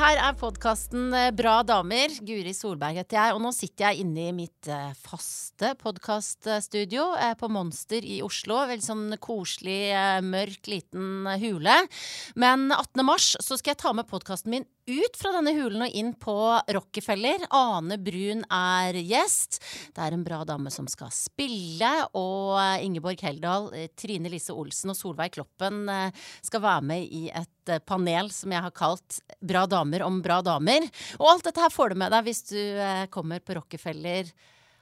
her er podkasten Bra damer. Guri Solberg heter jeg, og nå sitter jeg inne i mitt eh, faste podkaststudio eh, på Monster i Oslo. Veldig sånn koselig, eh, mørk, liten hule. Men 18. mars så skal jeg ta med podkasten min ut fra denne hulen og inn på Rockefeller. Ane Brun er gjest. Det er en bra dame som skal spille. Og Ingeborg Heldal, Trine Lise Olsen og Solveig Kloppen skal være med i et panel som jeg har kalt Bra damer om bra damer. Og alt dette her får du med deg hvis du kommer på Rockefeller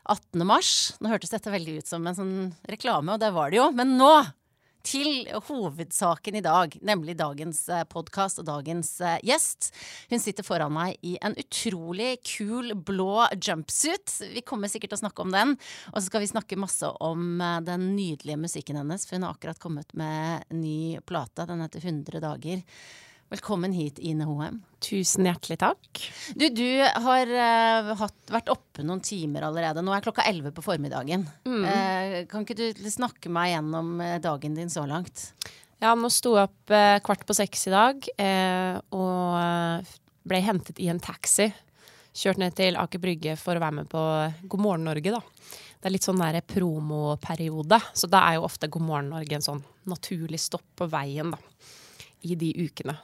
18. mars. Nå hørtes dette veldig ut som en sånn reklame, og det var det jo. Men nå til hovedsaken i dag, nemlig dagens eh, podkast og dagens eh, gjest. Hun sitter foran meg i en utrolig kul blå jumpsuit. Vi kommer sikkert til å snakke om den. Og så skal vi snakke masse om eh, den nydelige musikken hennes, for hun har akkurat kommet med ny plate. Den heter 100 dager. Velkommen hit, Ine Hoem. Tusen hjertelig takk. Du, du har uh, hatt, vært oppe noen timer allerede. Nå er klokka elleve på formiddagen. Mm. Uh, kan ikke du snakke meg gjennom uh, dagen din så langt? Ja, nå sto jeg opp kvart på seks i dag og ble hentet i en taxi. Kjørt ned til Aker Brygge for å være med på God morgen Norge, da. Det er litt sånn der promoperiode, så da er jo ofte God morgen Norge en sånn naturlig stopp på veien, da. I de ukene.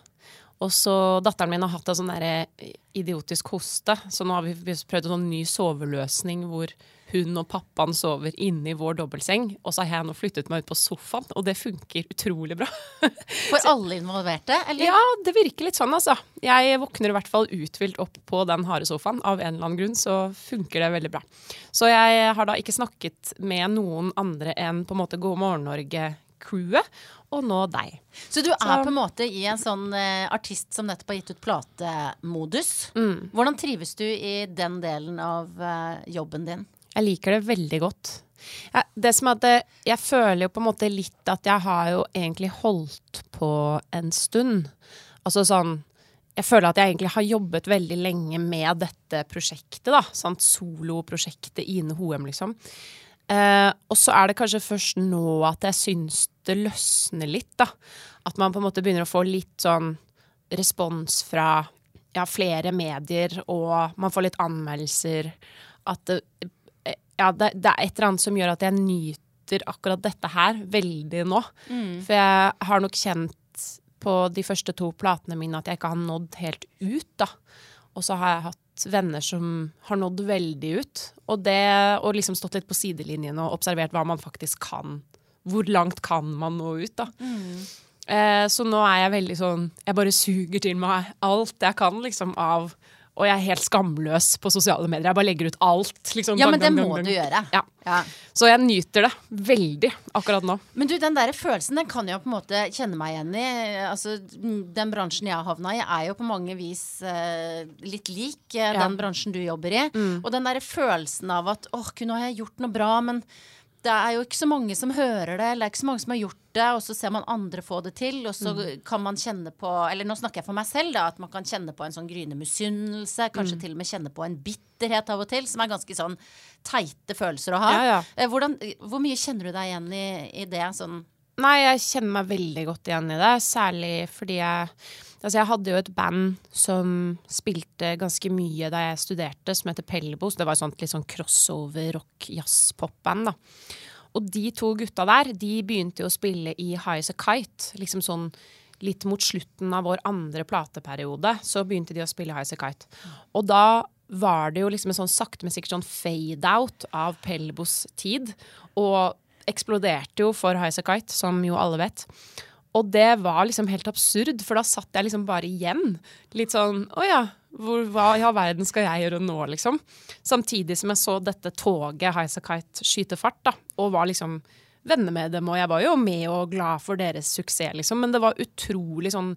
Og så Datteren min har hatt en sånn idiotisk hoste, så nå har vi prøvd en sånn ny soveløsning hvor hun og pappaen sover inne i vår dobbeltseng. Og så har jeg nå flyttet meg ut på sofaen, og det funker utrolig bra. For alle involverte? Eller? Ja, det virker litt sånn, altså. Jeg våkner i hvert fall uthvilt opp på den harde sofaen. Av en eller annen grunn så funker det veldig bra. Så jeg har da ikke snakket med noen andre enn på en måte God morgen Norge-crewet og nå deg. Så du er så. på en måte i en sånn uh, artist som nettopp har gitt ut platemodus. Mm. Hvordan trives du i den delen av uh, jobben din? Jeg liker det veldig godt. Ja, det som er at eh, Jeg føler jo på en måte litt at jeg har jo egentlig holdt på en stund. Altså sånn jeg føler at jeg egentlig har jobbet veldig lenge med dette prosjektet. da, sant? Soloprosjektet Ine Hoem, liksom. Eh, og så er det kanskje først nå at jeg syns det løsner litt, da. At man på en måte begynner å få litt sånn respons fra ja, flere medier, og man får litt anmeldelser. At det, ja, det, det, er et eller annet som gjør at jeg nyter akkurat dette her veldig nå. Mm. For jeg har nok kjent på de første to platene mine at jeg ikke har nådd helt ut, da. Og så har jeg hatt venner som har nådd veldig ut. Og det og liksom stått litt på sidelinjen og observert hva man faktisk kan. Hvor langt kan man nå ut, da. Mm. Eh, så nå er jeg veldig sånn Jeg bare suger til meg alt jeg kan liksom av og jeg er helt skamløs på sosiale medier. Jeg bare legger ut alt. Liksom, ja, men det må du gjøre. Ja. Ja. Så jeg nyter det veldig akkurat nå. Men du, den der følelsen den kan jeg på en måte kjenne meg igjen i. Altså, den bransjen jeg har havna i, er jo på mange vis uh, litt lik uh, den bransjen du jobber i. Mm. Og den der følelsen av at åh, kunne jeg gjort noe bra, men det er jo ikke så mange som hører det, eller det er ikke så mange som har gjort det, og så ser man andre få det til, og så mm. kan man kjenne på Eller nå snakker jeg for meg selv, da, at man kan kjenne på en sånn gryende misunnelse, kanskje mm. til og med kjenne på en bitterhet av og til, som er ganske sånn teite følelser å ha. Ja, ja. Eh, hvordan, hvor mye kjenner du deg igjen i, i det? Sånn Nei, jeg kjenner meg veldig godt igjen i det, særlig fordi jeg Altså, jeg hadde jo et band som spilte ganske mye da jeg studerte, som heter Pellebos. Det var et sånt litt sånn crossover rock jazz-pop-band, da. Og de to gutta der, de begynte jo å spille i High As A Kite. Liksom sånn litt mot slutten av vår andre plateperiode, så begynte de å spille High As A Kite. Og da var det jo liksom en sånn sakte, men sikkert sånn fade-out av Pellebos tid. Og eksploderte jo for High As A Kite, som jo alle vet. Og det var liksom helt absurd, for da satt jeg liksom bare igjen. Litt sånn Å ja, hvor, hva i all verden skal jeg gjøre nå, liksom? Samtidig som jeg så dette toget Highasakite skyte fart, da, og var liksom venner med dem, og jeg var jo med og glad for deres suksess, liksom, men det var utrolig sånn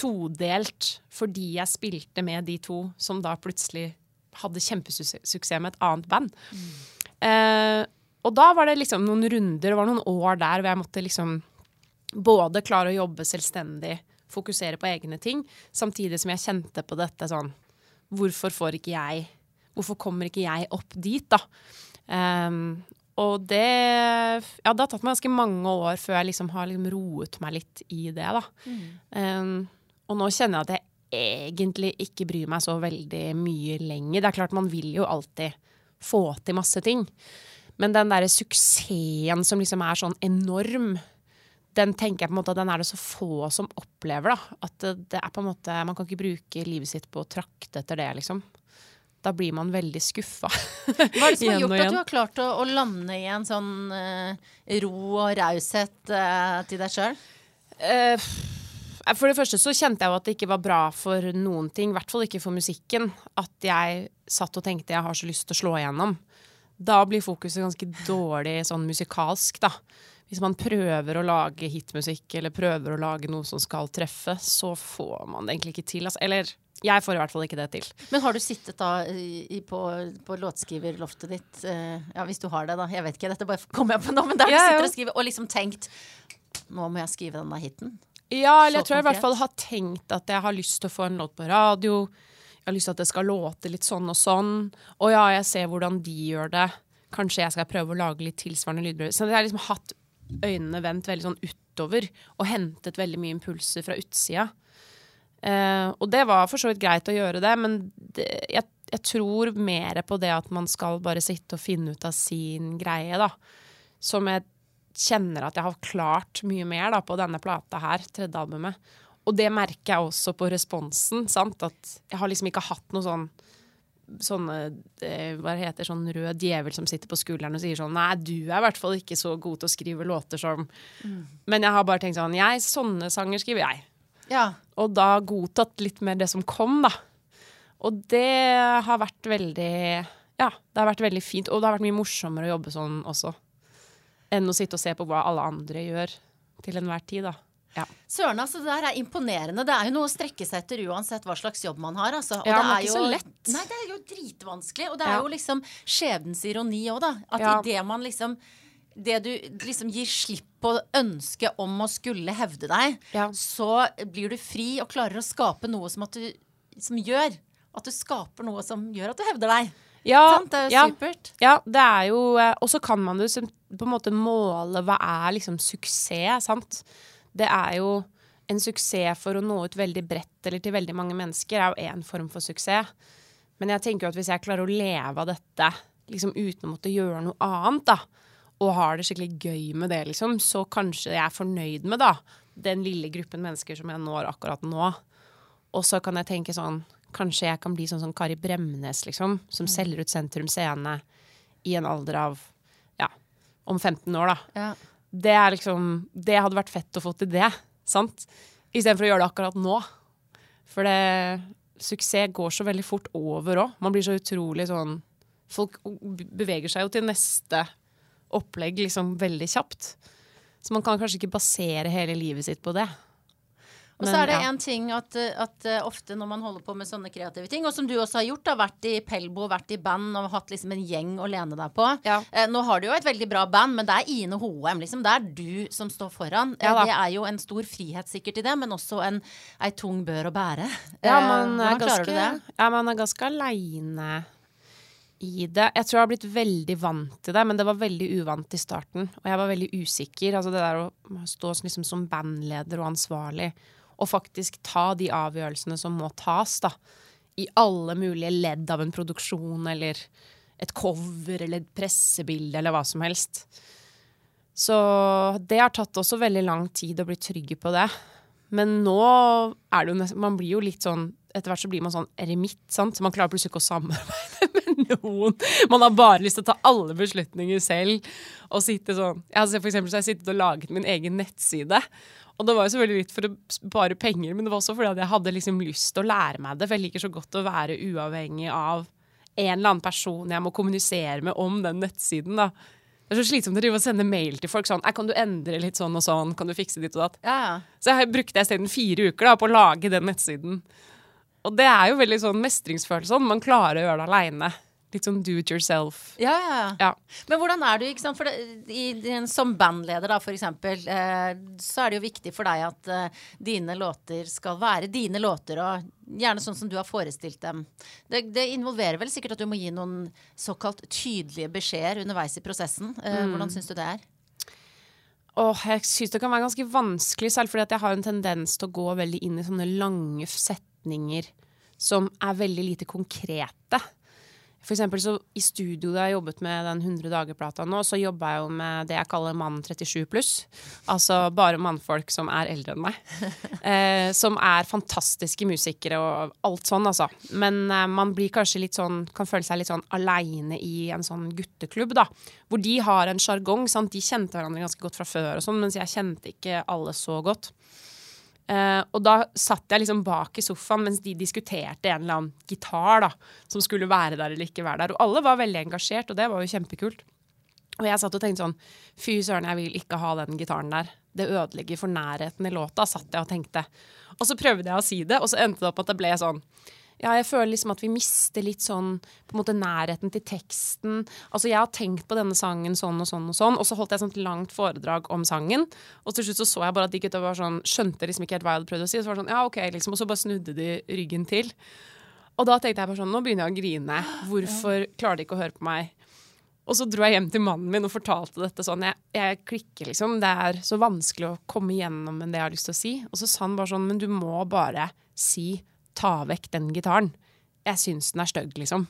todelt fordi jeg spilte med de to som da plutselig hadde kjempesuksess med et annet band. Mm. Eh, og da var det liksom noen runder, det var noen år der hvor jeg måtte liksom både klare å jobbe selvstendig, fokusere på egne ting, samtidig som jeg kjente på dette sånn Hvorfor får ikke jeg Hvorfor kommer ikke jeg opp dit, da? Um, og det Ja, det har tatt meg ganske mange år før jeg liksom har liksom roet meg litt i det, da. Mm. Um, og nå kjenner jeg at jeg egentlig ikke bryr meg så veldig mye lenger. Det er klart man vil jo alltid få til masse ting. Men den derre suksessen som liksom er sånn enorm, den tenker jeg på en måte at den er det så få som opplever. da. At det, er på en måte, Man kan ikke bruke livet sitt på å trakte etter det, liksom. Da blir man veldig skuffa. Hva er det som har gjort at du har klart å, å lande i en sånn uh, ro og raushet uh, til deg sjøl? Eh, for det første så kjente jeg jo at det ikke var bra for noen ting, i hvert fall ikke for musikken, at jeg satt og tenkte jeg har så lyst til å slå igjennom. Da blir fokuset ganske dårlig sånn musikalsk, da. Hvis man prøver å lage hitmusikk eller prøver å lage noe som skal treffe, så får man det egentlig ikke til. Altså. Eller jeg får i hvert fall ikke det til. Men har du sittet da i, på, på låtskriverloftet ditt, uh, ja hvis du har det, da, jeg vet ikke, dette bare kommer jeg på nå, men der du ja, sitter og skriver og liksom tenkt nå må jeg skrive denne hiten? Ja, eller jeg tror jeg i hvert fall har tenkt at jeg har lyst til å få en låt på radio. Jeg har lyst til at det skal låte litt sånn og sånn. Og ja, jeg ser hvordan de gjør det. Kanskje jeg skal prøve å lage litt tilsvarende lydbrød. Så jeg har liksom hatt øynene vendt veldig sånn utover og hentet veldig mye impulser fra utsida. Eh, og det var for så vidt greit å gjøre det, men det, jeg, jeg, tror mer på det at man skal bare sitte og finne ut av sin greie, da. Som jeg kjenner at jeg har klart mye mer da, på denne plata her, tredje albumet. Og det merker jeg også på responsen. sant? At jeg har liksom ikke hatt noe sånn sånne eh, hva heter sånn rød djevel som sitter på skulderen og sier sånn Nei, du er i hvert fall ikke så god til å skrive låter som mm. Men jeg har bare tenkt sånn Jeg, sånne sanger skriver jeg. Ja. Og da godtatt litt mer det som kom, da. Og det har vært veldig Ja, det har vært veldig fint. Og det har vært mye morsommere å jobbe sånn også. Enn å sitte og se på hva alle andre gjør til enhver tid, da. Ja. Søren, altså det der er imponerende. Det er jo noe å strekke seg etter uansett hva slags jobb man har. Altså. Og ja, det er, ikke jo, så lett. Nei, det er jo dritvanskelig. Og det er ja. jo liksom skjebnens ironi òg, da. At ja. idet man liksom det du liksom gir slipp på ønsket om å skulle hevde deg, ja. så blir du fri og klarer å skape noe som, du, som gjør at du skaper noe som gjør at du hevder deg. Ja, det er jo ja, supert. Ja, det er jo eh, Og så kan man jo på en måte måle hva er liksom suksess, sant det er jo en suksess for å nå ut veldig bredt eller til veldig mange mennesker, er jo én form for suksess. Men jeg tenker jo at hvis jeg klarer å leve av dette liksom uten å måtte gjøre noe annet, da, og har det skikkelig gøy med det, liksom, så kanskje jeg er fornøyd med da, den lille gruppen mennesker som jeg når akkurat nå. Og så kan jeg tenke sånn Kanskje jeg kan bli sånn som Kari Bremnes, liksom, som mm. selger ut Sentrum Scene i en alder av ja, om 15 år, da. Ja det er liksom Det hadde vært fett å få til det, sant? Istedenfor å gjøre det akkurat nå. For det Suksess går så veldig fort over òg. Man blir så utrolig sånn Folk beveger seg jo til neste opplegg liksom veldig kjapt. Så man kan kanskje ikke basere hele livet sitt på det. Og så er det én ja. ting at, at uh, ofte når man holder på med sånne kreative ting, og som du også har gjort, da, vært i Pelbo, vært i band og hatt liksom en gjeng å lene deg på. Ja. Eh, nå har du jo et veldig bra band, men det er Ine Hoem, liksom. Det er du som står foran. Uh, det er jo en stor frihet sikkert i det, men også en ei tung bør å bære. Ja, man Hvordan ganske, klarer du det? Ja, man er ganske aleine i det. Jeg tror jeg har blitt veldig vant til det, men det var veldig uvant i starten. Og jeg var veldig usikker. Altså det der å stå liksom som bandleder og ansvarlig og faktisk ta de avgjørelsene som må tas, da. I alle mulige ledd av en produksjon eller et cover eller et pressebilde eller hva som helst. Så det har tatt også veldig lang tid å bli trygge på det. Men nå er det jo nesten Man blir jo litt sånn Etter hvert så blir man sånn eremitt, sant. Man klarer plutselig ikke å samarbeide med noen. Man har bare lyst til å ta alle beslutninger selv. Og sitte sånn altså For eksempel så har jeg sittet og laget min egen nettside. Og det var jo selvfølgelig litt for å spare penger, men det var også fordi jeg hadde liksom lyst til å lære meg det. For jeg liker så godt å være uavhengig av en eller annen person jeg må kommunisere med om den nettsiden. da. Det er så slitsomt å drive og sende mail til folk sånn Kan du endre litt sånn og sånn? Kan du fikse ditt og datt? Ja, ja. Så jeg brukte jeg isteden fire uker da, på å lage den nettsiden. Og det er jo veldig sånn mestringsfølelse. Sånn. Man klarer å gjøre det aleine. Litt sånn do it yourself. Ja, ja, ja. Men hvordan er du ikke sant? Det, i, som bandleder, da, for eksempel, eh, så er det jo viktig for deg at eh, dine låter skal være dine låter, og gjerne sånn som du har forestilt dem. Det, det, involverer vel sikkert at du må gi noen såkalt tydelige beskjeder underveis i prosessen. Eh, mm. Hvordan syns du det er? Åh, jeg syns det kan være ganske vanskelig, selv fordi jeg har en tendens til å gå veldig inn i sånne lange setninger som er veldig lite konkrete. For eksempel så I studio da jeg jobbet med den 100 dager-plata nå, så jobba jeg jo med det jeg kaller mann 37 pluss. Altså bare mannfolk som er eldre enn meg. Eh, som er fantastiske musikere og alt sånn, altså. Men eh, man blir kanskje litt sånn Kan føle seg litt sånn aleine i en sånn gutteklubb, da. Hvor de har en sjargong. De kjente hverandre ganske godt fra før, og sånn, mens jeg kjente ikke alle så godt. Uh, og da satt jeg liksom bak i sofaen mens de diskuterte en eller annen gitar da, som skulle være der eller ikke være der. Og alle var veldig engasjert, og det var jo kjempekult. Og jeg satt og tenkte sånn Fy søren, jeg vil ikke ha den gitaren der. Det ødelegger for nærheten i låta, satt jeg og tenkte. Og så prøvde jeg å si det, og så endte det opp at det ble sånn ja, jeg føler liksom at vi mister litt sånn på en måte nærheten til teksten. Altså, jeg har tenkt på denne sangen sånn og sånn og sånn, og så holdt jeg et sånt langt foredrag om sangen. Og til slutt så, så jeg bare at de gutta var sånn, skjønte liksom ikke helt hva jeg hadde prøvd å si. Og så var det sånn, ja, ok, liksom, og så bare snudde de ryggen til. Og da tenkte jeg bare sånn, nå begynner jeg å grine. Hvorfor klarer de ikke å høre på meg? Og så dro jeg hjem til mannen min og fortalte dette sånn. Jeg, jeg, klikker, liksom. Det er så vanskelig å komme igjennom med det jeg har lyst til å si. Og så sa han bare sånn, men du må bare si ta vekk den gitaren. Jeg syns den er stygg, liksom.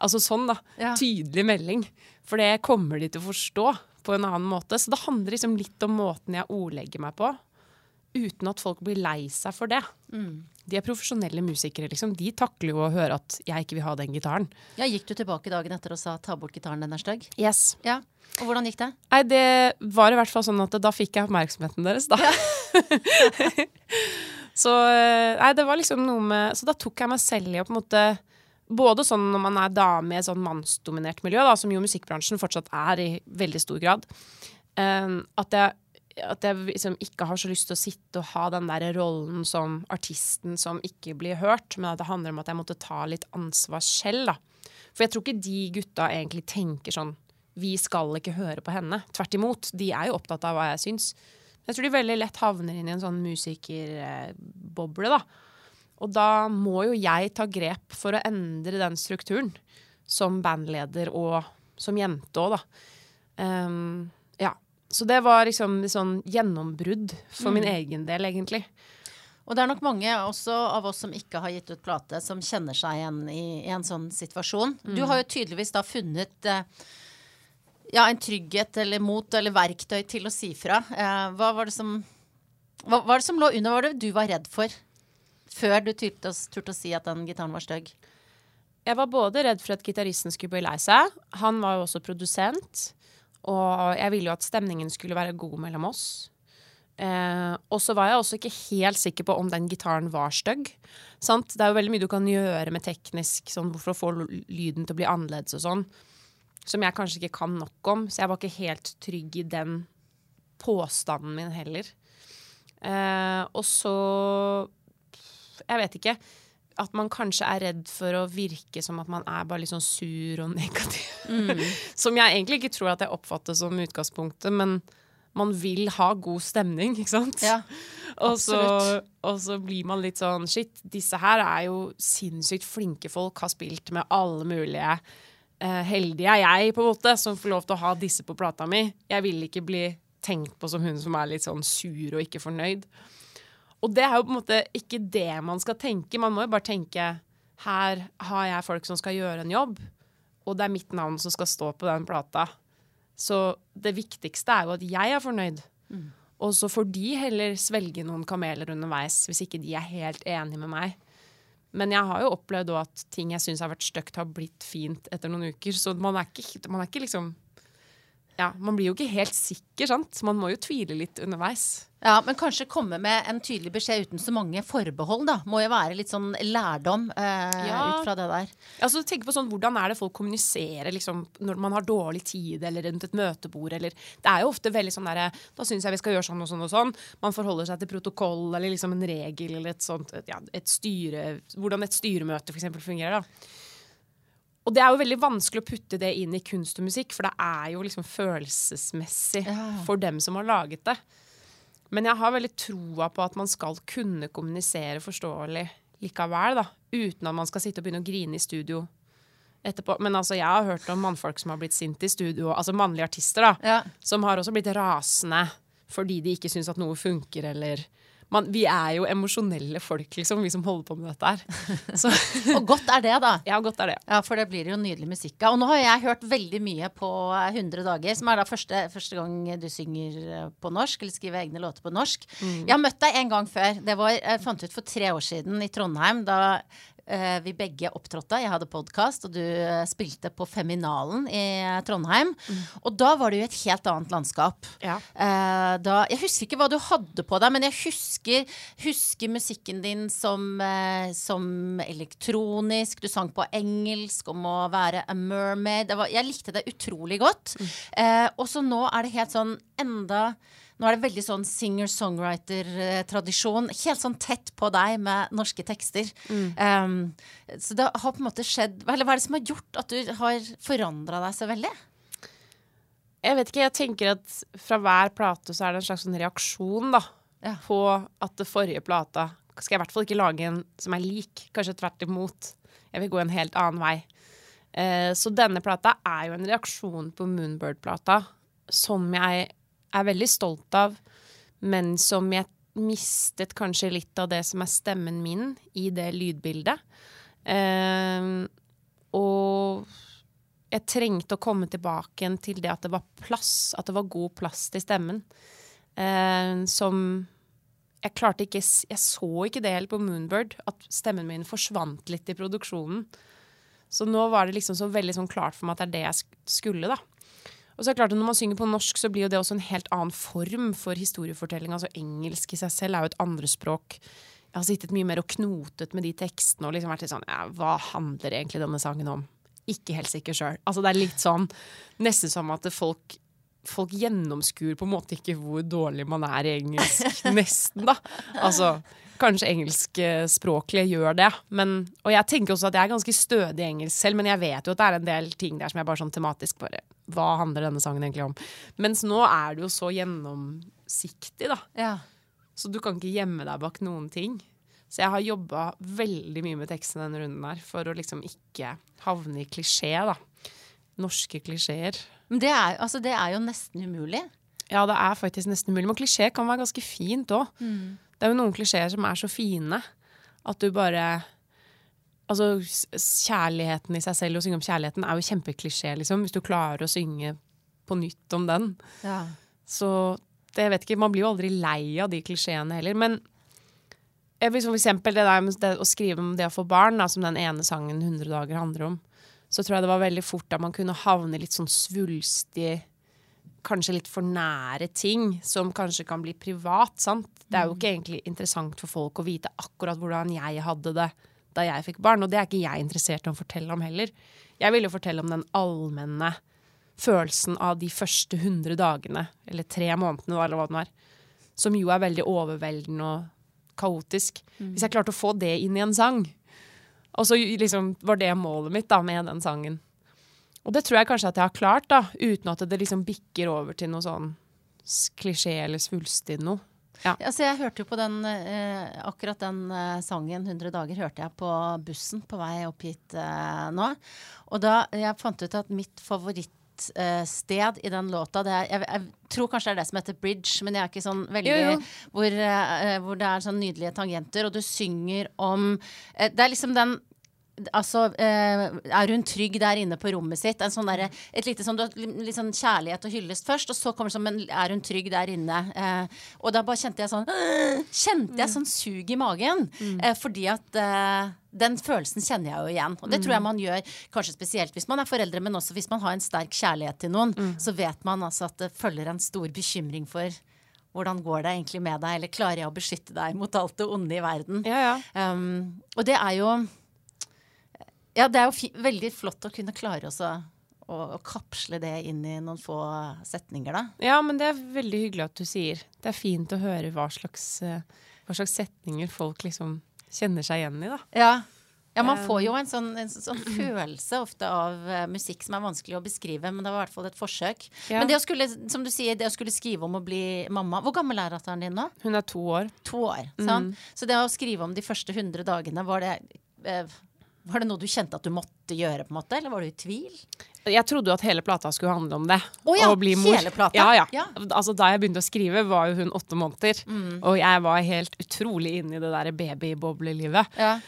Altså sånn, da. Ja. Tydelig melding. For det kommer de til å forstå på en annen måte. Så det handler liksom litt om måten jeg ordlegger meg på, uten at folk blir lei seg for det. Mm. De er profesjonelle musikere, liksom. De takler jo å høre at jeg ikke vil ha den gitaren. Ja, Gikk du tilbake dagen etter og sa 'ta bort gitaren, den er stygg'? Yes. Ja. Og hvordan gikk det? Nei, Det var i hvert fall sånn at da fikk jeg oppmerksomheten deres, da. Ja. Så, eh, nei, liksom med, så da tok jeg meg selv i å på en måte Både sånn når man er dame i et sånn mannsdominert miljø, da, som jo musikkbransjen fortsatt er i veldig stor grad, um, at jeg at jeg liksom ikke har så lyst til å sitte og ha den der rollen som artisten som ikke blir hørt, men at det handler om at jeg måtte ta litt ansvar selv. da. For jeg tror ikke de gutta egentlig tenker sånn Vi skal ikke høre på henne. Tvert imot. De er jo opptatt av hva jeg syns. Jeg tror de veldig lett havner inn i en sånn musikerboble, da. Og da må jo jeg ta grep for å endre den strukturen. Som bandleder og som jente òg, da. Um, ja. Så det var liksom et sånn gjennombrudd for mm. min egen del, egentlig. Og det er nok mange også av oss som ikke har gitt ut plate, som kjenner seg igjen i, i en sånn situasjon. Mm. Du har jo tydeligvis da funnet eh, ja, en trygghet eller mot eller verktøy til å si fra. Eh, hva var det som hva var det som lå under? Hva var det du var redd for før du turte, turte å si at den gitaren var stygg? Jeg var både redd for at gitaristen skulle bli lei seg. Han var jo også produsent. Og jeg ville jo at stemningen skulle være god mellom oss. Eh, og så var jeg også ikke helt sikker på om den gitaren var stygg. Det er jo veldig mye du kan gjøre med teknisk sånn, for å få lyden til å bli annerledes og sånn som jeg kanskje ikke kan nok om. Så jeg var ikke helt trygg i den påstanden min heller. Eh, og så Jeg vet ikke. At man kanskje er redd for å virke som at man er bare litt sånn sur og negativ. Mm. som jeg egentlig ikke tror at jeg oppfatter som utgangspunktet, men man vil ha god stemning, ikke sant? Ja, og, så, og, så, blir man litt sånn Shit, disse her er jo sinnssykt flinke folk, har spilt med alle mulige heldig er jeg, på en måte, som får lov til å ha disse på plata mi. Jeg vil ikke bli tenkt på som hun som er litt sånn sur og ikke fornøyd. Og det er jo på en måte ikke det man skal tenke. Man må jo bare tenke her har jeg folk som skal gjøre en jobb, og det er mitt navn som skal stå på den plata. Så det viktigste er jo at jeg er fornøyd. Mm. Og så får de heller svelge noen kameler underveis hvis ikke de er helt enige med meg. Men jeg har jo opplevd at ting jeg syns har vært stygt, har blitt fint etter noen uker. Så man er ikke, man er ikke liksom ja, Man blir jo ikke helt sikker, sant. Man må jo tvile litt underveis. Ja, Men kanskje komme med en tydelig beskjed uten så mange forbehold, da. Må jo være litt sånn lærdom eh, ja. ut fra det der. Altså, tenk på sånn, Hvordan er det folk kommuniserer liksom, når man har dårlig tid eller rundt et møtebord? Eller, det er jo ofte veldig sånn derre Da syns jeg vi skal gjøre sånn og sånn og sånn. Man forholder seg til protokoll eller liksom en regel eller et sånt ja, et styre, Hvordan et styremøte f.eks. fungerer. da. Og det er jo veldig vanskelig å putte det inn i kunst og musikk, for det er jo liksom følelsesmessig ja. for dem som har laget det. Men jeg har veldig troa på at man skal kunne kommunisere forståelig likevel, da. Uten at man skal sitte og begynne å grine i studio etterpå. Men altså, jeg har hørt om mannfolk som har blitt sinte i studio, altså mannlige artister, da. Ja. Som har også blitt rasende fordi de ikke syns at noe funker, eller man, Vi er jo emosjonelle folk, liksom, vi som holder på med dette her. Så, Og godt er det, da. ja, godt er det. Ja, for det blir jo nydelig musikk av. Og nå har jeg hørt veldig mye på 100 dager, som er da første, første gang du synger eh, på norsk, eller skriver egne låter på norsk. Jeg har møtt deg en gang før. Det var, jeg fant ut for tre år siden i Trondheim, da vi begge opptrådte. Jeg hadde podkast, og du eh, spilte på Feminalen i Trondheim. Og da var det jo et helt annet landskap. Ja. Eh, da, jeg husker ikke hva du hadde på deg, men jeg husker, husker musikken din som, eh, som elektronisk. Du sang på engelsk om å være a mermaid. Det var, jeg likte det utrolig godt. Eh, og så nå er det helt sånn enda nå er det veldig sånn singer-songwriter-tradisjon. Helt sånn tett på deg med norske tekster. Um, så det har på en måte skjedd Eller hva er det som har gjort at du har forandra deg så veldig? Jeg vet ikke, jeg tenker at fra hver plate så er det en slags sånn reaksjon da, Ja. på at det forrige plata skal jeg i hvert fall ikke lage en som er lik. Kanskje tvert imot. Jeg vil gå en helt annen vei. Eh, så denne plata er jo en reaksjon på Moonbird-plata som jeg er veldig stolt av, men som jeg mistet kanskje litt av det som er stemmen min i det lydbildet. Eh, og jeg trengte å komme tilbake til det at det var plass, at det var god plass til stemmen. Eh, som Jeg klarte ikke Jeg så ikke det helt på Moonbird, at stemmen min forsvant litt i produksjonen. Så nå var det liksom så veldig sånn klart for meg at det er det jeg skulle, da. Og så er det klart at Når man synger på norsk, så blir jo det også en helt annen form for historiefortelling. Altså Engelsk i seg selv er jo et andrespråk. Jeg har sittet mye mer og knotet med de tekstene og liksom vært litt sånn ja, Hva handler egentlig denne sangen om? Ikke helt sikker sjøl. Altså, det er litt sånn nesten som at folk Folk gjennomskuer på en måte ikke hvor dårlig man er i engelsk. Nesten, da. Altså, kanskje engelskspråklige gjør det. Men, og jeg tenker også at jeg er ganske stødig i engelsk selv, men jeg vet jo at det er en del ting der som jeg bare sånn tematisk bare Hva handler denne sangen egentlig om? Mens nå er det jo så gjennomsiktig, da. Ja. Så du kan ikke gjemme deg bak noen ting. Så jeg har jobba veldig mye med teksten denne runden her, for å liksom ikke havne i klisjé, da. Norske klisjeer. Men det er, altså, det er jo nesten umulig. Ja, det er faktisk nesten umulig. Men klisjé kan være ganske fint òg. Det er jo noen klisjeer som er så fine at du bare Altså, kjærligheten i seg selv, å synge om kjærligheten, er jo kjempeklisjé, liksom. Hvis du klarer å synge på nytt om den. Ja. Så det, jeg vet ikke, man blir jo aldri lei av de klisjeene heller. Men jeg for eksempel det der med det, å skrive om det å få barn, da, som den ene sangen 100 dager handler om, så tror jeg det var veldig fort at man kunne havne litt sånn svulstig Kanskje litt for nære ting som kanskje kan bli privat. sant? Det er jo ikke egentlig interessant for folk å vite akkurat hvordan jeg hadde det da jeg fikk barn, og det er ikke jeg interessert i å fortelle om heller. Jeg vil jo fortelle om den allmenne følelsen av de første 100 dagene, eller tre månedene, eller hva det nå er, som jo er veldig overveldende og kaotisk. Hvis jeg klarte å få det inn i en sang, og så liksom var det målet mitt da, med den sangen. Og det tror jeg kanskje at jeg har klart, da, uten at det liksom bikker over til noe sånn klisjé eller svulstig noe. Altså, jeg hørte jo på den, eh, akkurat den eh, sangen 100 dager hørte jeg på bussen på vei opp hit eh, nå. Og da jeg fant ut at mitt favorittsted i den låta det er, jeg, jeg tror kanskje det er det som heter bridge, men jeg er ikke sånn veldig Jo, jo. Hvor, eh, hvor det er sånn nydelige tangenter, og du synger om eh, Det er liksom den Altså, eh, er hun trygg der inne på rommet sitt? En sånn der, et lite sånn, litt sånn kjærlighet og hyllest først, og så kommer det sånn en Er hun trygg der inne? Eh, og da bare kjente jeg sånn Kjente jeg sånn sug i magen. Eh, fordi at eh, den følelsen kjenner jeg jo igjen. Og det tror jeg man gjør kanskje spesielt hvis man er foreldre, men også hvis man har en sterk kjærlighet til noen. Så vet man altså at det følger en stor bekymring for hvordan går det egentlig med deg, eller klarer jeg å beskytte deg mot alt det onde i verden? Ja, ja. Um, og det er jo Ja, det er jo veldig flott å kunne klare også å, å kapsle det inn i noen få setninger, da. Ja, men det er veldig hyggelig at du sier. Det er fint å høre hva slags, eh, hva slags setninger folk liksom kjenner seg igjen i, da. Ja. Ja, man får jo en sånn, en sånn følelse ofte av eh, musikk som er vanskelig å beskrive, men det var i hvert fall et forsøk. Ja. Men det å skulle, som du sier, det å skulle skrive om å bli mamma Hvor gammel er datteren din nå? Hun er to år. To år. Sant? Så det å skrive om de første 100 dagene, var det eh, Var det noe du kjente at du måtte gjøre, på en måte, eller var du i tvil? Jeg trodde jo at hele plata skulle handle om det. Oh, ja, å bli mor. hele plata? Ja, ja. Ja. Altså, da jeg begynte å skrive, var jo hun åtte måneder. Mm. Og jeg var helt utrolig inne i det der babyboblelivet. Ja.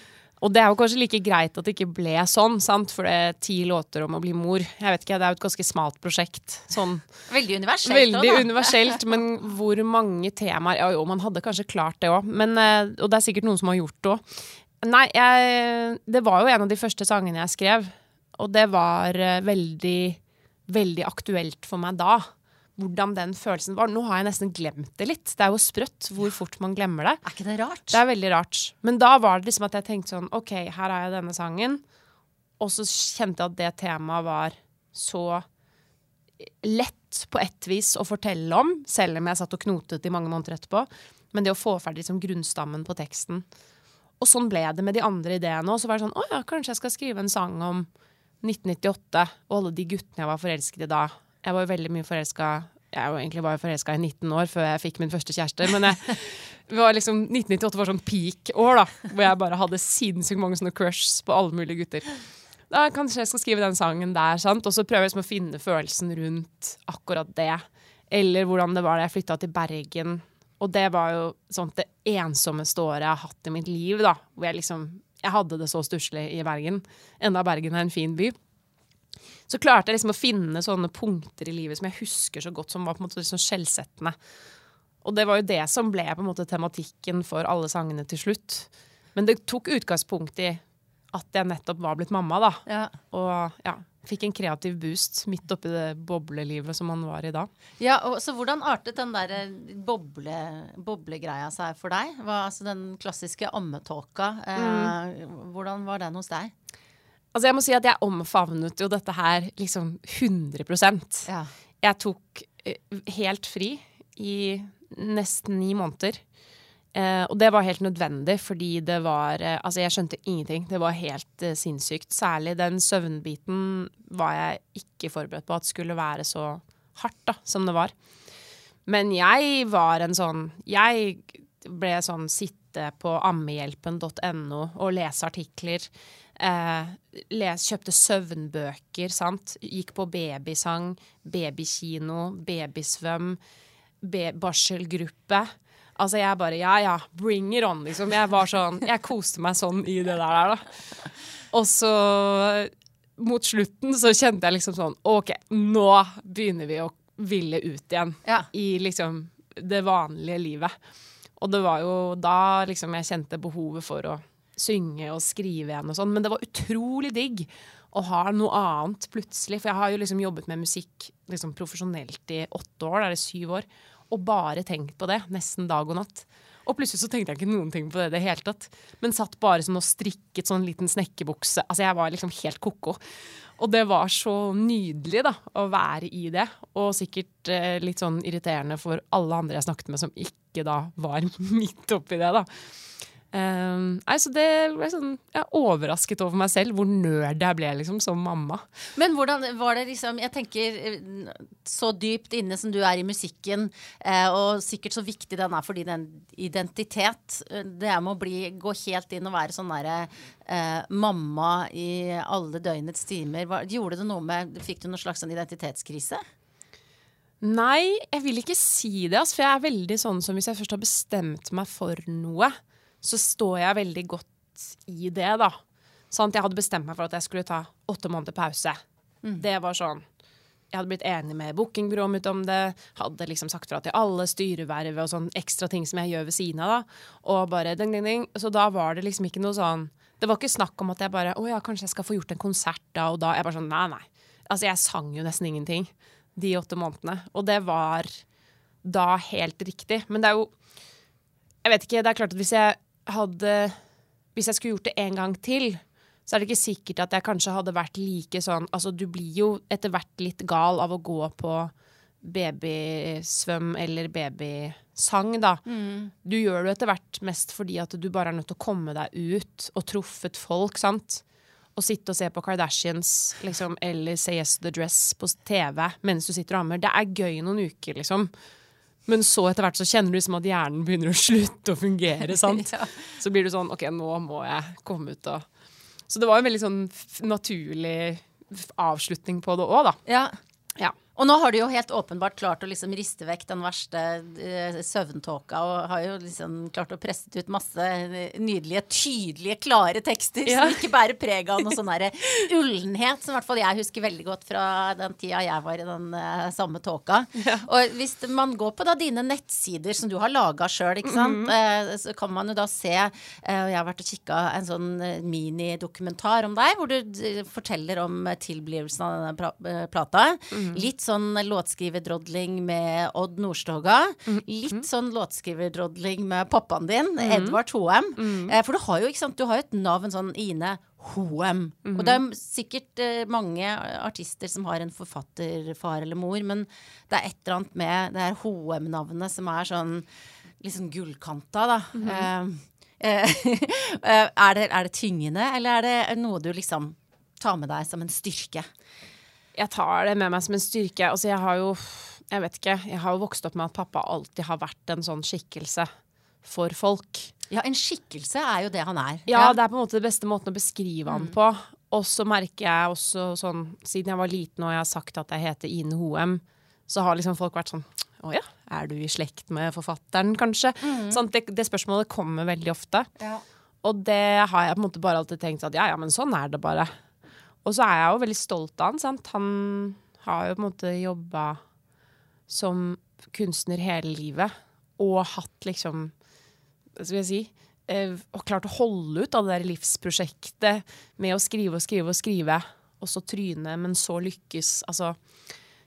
Og det er jo kanskje like greit at det ikke ble sånn, sant? for det er ti låter om å bli mor. Jeg vet ikke, Det er jo et ganske smalt prosjekt. Sånn Veldig universelt. veldig også, universelt, men hvor mange temaer Ja jo, man hadde kanskje klart det òg, og det er sikkert noen som har gjort det òg. Nei, jeg, det var jo en av de første sangene jeg skrev, og det var eh, veldig, veldig aktuelt for meg da. Hvordan den følelsen var. Nå har jeg nesten glemt det litt. Det er jo sprøtt hvor fort man glemmer det. Er ikke det rart? Det er veldig rart. Men da var det liksom at jeg tenkte sånn OK, her har jeg denne sangen. Og så kjente jeg at det temaet var så lett på ett vis å fortelle om, selv om jeg satt og knotet i mange måneder etterpå. Men det å få ferdig liksom grunnstammen på teksten. Og sånn ble det med de andre ideene òg. Så var det sånn Å ja, kanskje jeg skal skrive en sang om 1998 og alle de guttene jeg var forelsket i da. Jeg var jo veldig mye forelska Jeg var egentlig bare forelska i 19 år før jeg fikk min første kjæreste. Men jeg, var liksom, 1998 var sånn peak-år, da. Hvor jeg bare hadde sinnssykt mange sånne crushs på alle mulige gutter. Da kanskje jeg skal skrive den sangen der, sant? og så prøver jeg liksom å finne følelsen rundt akkurat det. Eller hvordan det var da jeg flytta til Bergen. Og det var jo sånn det ensommeste året jeg har hatt i mitt liv. da, Hvor jeg liksom Jeg hadde det så stusslig i Bergen. Enda Bergen er en fin by. Så klarte jeg liksom å finne sånne punkter i livet som jeg husker så godt, som var på en måte liksom skjellsettende. Og det var jo det som ble på en måte tematikken for alle sangene til slutt. Men det tok utgangspunkt i at jeg nettopp var blitt mamma, da. Ja. Og ja, fikk en kreativ boost midt oppi det boblelivet som man var i da. Ja, og, så hvordan artet den der eh, boble, boblegreia seg for deg? Hva, altså den klassiske ammetåka. Eh, Hvordan var den hos deg? Altså jeg må si at jeg omfavnet jo dette her liksom 100 Ja. Jeg tok eh, helt fri i nesten ni måneder. Eh, og det var helt nødvendig, fordi det var eh, Altså, jeg skjønte ingenting. Det var helt eh, sinnssykt. Særlig den søvnbiten var jeg ikke forberedt på at skulle være så hardt da, som det var. Men jeg var en sånn Jeg ble sånn sitte på ammehjelpen.no og lese artikler. Les, kjøpte søvnbøker, sant. Gikk på babysang, babykino, babysvøm, be barselgruppe. Altså jeg bare ja ja, bring it on, liksom. Jeg var sånn, jeg koste meg sånn i det der, da. Og så mot slutten så kjente jeg liksom sånn OK, nå begynner vi å ville ut igjen Ja. i liksom det vanlige livet. Og det var jo da liksom jeg kjente behovet for å synge og skrive igjen og sånn. Men det var utrolig digg å ha noe annet plutselig. For jeg har jo liksom jobbet med musikk liksom profesjonelt i åtte år, da er det syv år, og bare tenkt på det nesten dag og natt. Og plutselig så tenkte jeg ikke noen ting på det i det hele tatt. Men satt bare sånn og strikket sånn liten snekkerbukse. Altså jeg var liksom helt ko-ko. Og det var så nydelig da, å være i det. Og sikkert eh, litt sånn irriterende for alle andre jeg snakket med som ikke da var midt oppi det, da. Um, nei, så det ble sånn, Jeg er overrasket over meg selv hvor nerd jeg ble liksom som mamma. Men hvordan var det liksom Jeg tenker eh, så dypt inne som du er i musikken, eh, og sikkert så viktig den er for din identitet. eh, Det er med å bli, gå helt inn og være sånn derre eh, mamma i alle døgnets timer. Hva, gjorde det noe med Fikk du noen slags sånn identitetskrise? Nei, jeg vil ikke si det. Altså, for jeg er veldig sånn som hvis jeg først har bestemt meg for noe, så står jeg veldig godt i det, da. Sånn jeg hadde bestemt meg for at jeg skulle ta åtte måneder pause. Det var sånn. Jeg hadde blitt enig med bookingbyrået mitt om det. Hadde liksom sagt fra til alle styreverv og sånn ekstra ting som jeg gjør ved siden av. da. Og bare ding, ding, ding. Så da var det liksom ikke noe sånn Det var ikke snakk om at jeg bare Å ja, kanskje jeg skal få gjort en konsert da og da. Jeg bare sånn Nei, nei. Altså, jeg sang jo nesten ingenting de åtte månedene. Og det var da helt riktig. Men det er jo Jeg vet ikke, det er klart at hvis jeg hadde Hvis jeg skulle gjort det en gang til, så er det ikke sikkert at jeg kanskje hadde vært like sånn Altså, du blir jo etter hvert litt gal av å gå på babysvøm eller babysang, da. Du gjør det etter hvert mest fordi at du bare er nødt til å komme deg ut og truffet folk, sant. Å sitte og se på Kardashians liksom, eller Say Yes to the Dress på TV mens du sitter og ammer. Det er gøy noen uker, liksom. Men så etter hvert så kjenner du liksom at hjernen begynner å slutte å fungere. sant? Ja. Så blir du sånn OK, nå må jeg komme ut og Så det var en veldig sånn naturlig avslutning på det òg, da. Ja. Ja. Og nå har du jo helt åpenbart klart å liksom riste vekk den verste uh, søvntåka, og har jo liksom klart å presse ut masse eh, nydelige, tydelige, klare tekster Ja. som ikke bærer preg av noe sånn derre ullenhet, som i hvert fall jeg husker veldig godt fra den tida jeg var i den uh, samme tåka. Og hvis man går på da dine nettsider som du har laga sjøl, ikke sant, eh, så kan man jo da se og Jeg har vært og kikka en sånn minidokumentar om deg, hvor du forteller om tilblivelsen av denne pra Mm -hmm. Litt sånn låtskriverdrodling med Odd Nordstoga. Litt sånn låtskriverdrodling med pappaen din, Edvard Hoem. Eh, for du har jo ikke sant, du har jo et navn sånn Ine Hoem. Og det er sikkert eh, mange artister som har en forfatterfar eller mor, men det er et eller annet med det her Hoem-navnet som er sånn litt sånn gullkanta, da. Eh, eh, er, det, er det tyngende, eller er det noe du liksom tar med deg som en styrke? Jeg tar det med meg som en styrke. Altså, jeg har jo Jeg vet ikke. Jeg har jo vokst opp med at pappa alltid har vært en sånn skikkelse for folk. Ja, en skikkelse er jo det han er. Ja, det er på en måte det beste måten å beskrive Mm. han på. Og så merker jeg også sånn Siden jeg var liten og jeg har sagt at jeg heter Ine Hoem, så har liksom folk vært sånn Å ja, er du i slekt med forfatteren, kanskje? Sånn, det, det spørsmålet kommer veldig ofte. Mm. Ja. Og det har jeg på en måte bare alltid tenkt at ja, ja, men sånn er det bare. Og så er jeg jo veldig stolt av han. sant? Han har jo på en måte jobba som kunstner hele livet. Og hatt liksom Hva skal jeg si? Eh, og klart å holde ut av det der livsprosjektet med å skrive og skrive og skrive, og så tryne, men så lykkes. Altså,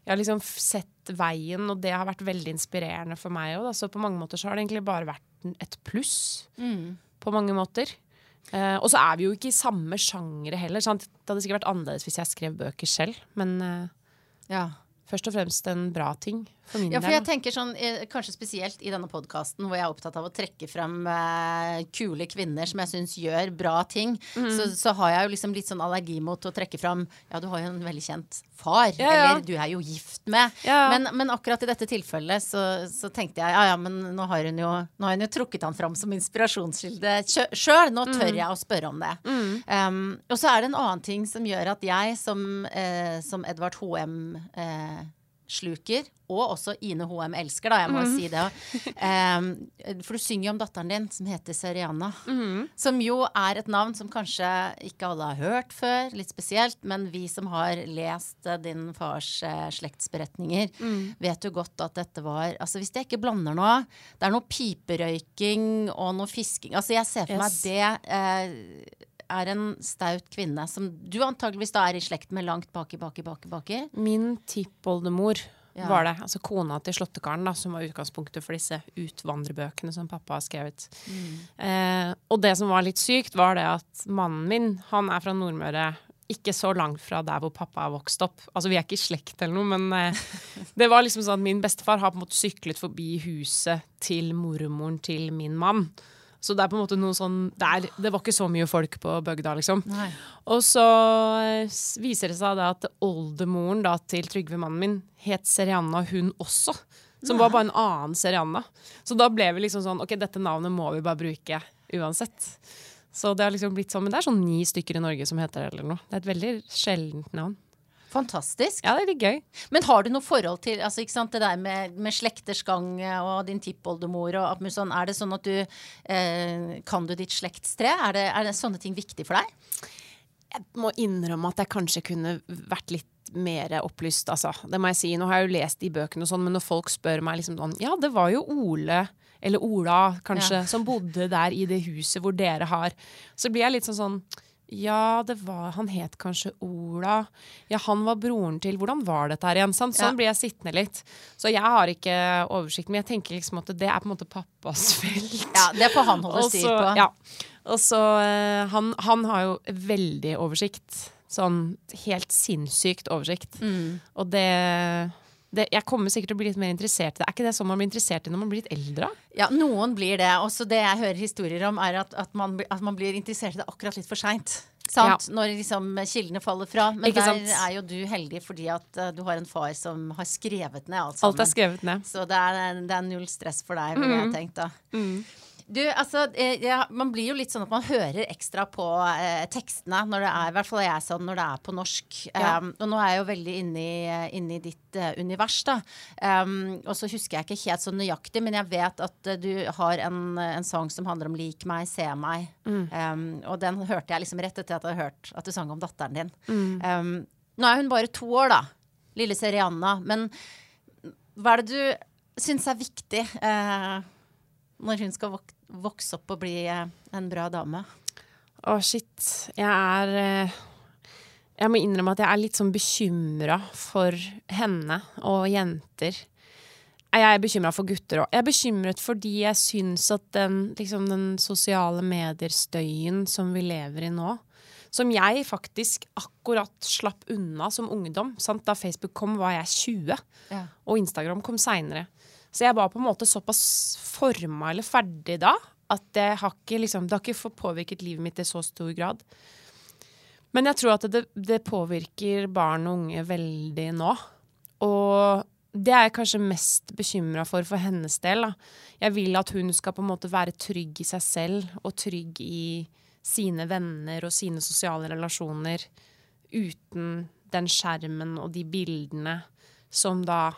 jeg har liksom sett veien, og det har vært veldig inspirerende for meg òg. Så på mange måter så har det egentlig bare vært et pluss. På mange måter. Eh, og så er vi jo ikke i samme sjangere heller. Sant? Det hadde sikkert vært annerledes hvis jeg skrev bøker selv, men uh, Ja. først og fremst en bra ting Ja, for jeg tenker sånn, eh, Kanskje spesielt i denne podkasten hvor jeg er opptatt av å trekke frem eh, kule kvinner som jeg syns gjør bra ting, mm. så, så har jeg jo liksom litt sånn allergi mot å trekke frem Ja, du har jo en veldig kjent far, Ja, ja. eller du er jo gift med. Men, men akkurat i dette tilfellet så, så tenkte jeg ja ja, men nå har hun jo, har hun jo trukket han fram som inspirasjonskilde sjøl. Nå tør jeg å spørre om det. Um, og så er det en annen ting som gjør at jeg som, eh, som Edvard H.M. eh, sluker, og også Ine Hoem elsker, da, jeg må mm. si det. Um, for du synger jo om datteren din, som heter Seriana. Som jo er et navn som kanskje ikke alle har hørt før, litt spesielt. Men vi som har lest eh, din fars uh, slektsberetninger, vet jo godt at dette var Altså Hvis jeg ikke blander noe Det er noe piperøyking og noe fisking. Altså Jeg ser for meg Yes. det eh, er en staut kvinne som du antageligvis da er i slekt med langt baki, baki, baki, baki. Min tippoldemor Ja. var det. Altså kona til slåttekaren, da, som var utgangspunktet for disse utvandrerbøkene som pappa har skrevet. Eh, og det som var litt sykt, var det at mannen min, han er fra Nordmøre. Ikke så langt fra der hvor pappa er vokst opp. Altså Vi er ikke i slekt eller noe, men eh, det var liksom sånn at min bestefar har på en måte syklet forbi huset til mormoren til min mann. Så det er på en måte noe sånn Det, er, det var ikke så mye folk på bygda, liksom. Nei. Og så eh, viser det seg da at oldemoren da, til Trygve, mannen min, het Serianna hun også. Som var bare en annen Serianna. Så da ble vi liksom sånn OK, dette navnet må vi bare bruke uansett. Så det har liksom blitt sånn, Men det er sånn ni stykker i Norge som heter det eller noe. Det er et veldig sjeldent navn. Fantastisk. Ja, det er litt gøy. Men har du noe forhold til altså, ikke sant, det der med, med slekters gang eh, og din tippoldemor og sånn? Er det sånn at du eh, Kan du ditt slektstre? Er det, er det sånne ting viktig for deg? Jeg må innrømme at jeg kanskje kunne vært litt mer opplyst, altså. Det må jeg si. Nå har jeg jo lest de bøkene og sånn, men når folk spør meg liksom sånn Ja, det var jo Ole, eller Ola kanskje, Ja. som bodde der i det huset hvor dere har Så blir jeg litt sånn sånn ja, det var, han het kanskje Ola. Ja, han var broren til Hvordan var dette her igjen? Sånn, sånn Ja. blir jeg sittende litt. Så jeg har ikke oversikt, men jeg tenker liksom at det er på en måte pappas felt. Ja, Det får han holde styr på. Ja. Og så eh, han, han har jo veldig oversikt. Sånn helt sinnssykt oversikt. Mm. Og det, det Jeg kommer sikkert til å bli litt mer interessert i det. Er ikke det sånn man blir interessert i når man blir litt eldre? Ja, noen blir det. Også det jeg hører historier om, er at, at, man, at man blir interessert i det akkurat litt for seint. Sant? Når liksom kildene faller fra. Men Ikke der sant? er jo du heldig fordi at uh, du har en far som har skrevet ned alt sammen. Alt er skrevet ned. Så det er, det er null stress for deg, ville jeg tenkt da. Du, altså, jeg, Man blir jo litt sånn at man hører ekstra på eh, tekstene når det er i hvert fall jeg sånn, når det er på norsk. Ja. Um, og nå er jeg jo veldig inne i, inne i ditt uh, univers, da. Um, og så husker jeg ikke helt så nøyaktig, men jeg vet at uh, du har en, en sang som handler om 'lik meg, se meg'. Um, og den hørte jeg liksom rett etter at jeg hadde hørt at du sang om datteren din. Um, nå er hun bare to år, da. Lille Serianna. Men hva er det du syns er viktig eh, når hun skal vok vokse opp og bli eh, en bra dame? Å, shit. Jeg er eh, Jeg må innrømme at jeg er litt sånn bekymra for henne og jenter. Jeg er bekymra for gutter òg. Jeg er bekymret fordi jeg syns at den, liksom, den sosiale medier-støyen som vi lever i nå, som jeg faktisk akkurat slapp unna som ungdom. Sant? Da Facebook kom, var jeg 20, Ja. og Instagram kom seinere. Så jeg var på en måte såpass forma eller ferdig da at det har ikke, liksom, det har ikke påvirket livet mitt i så stor grad. Men jeg tror at det, det påvirker barn og unge veldig nå. Og det er jeg kanskje mest bekymra for for hennes del. Da. Jeg vil at hun skal på en måte være trygg i seg selv og trygg i sine venner og sine sosiale relasjoner uten den skjermen og de bildene som da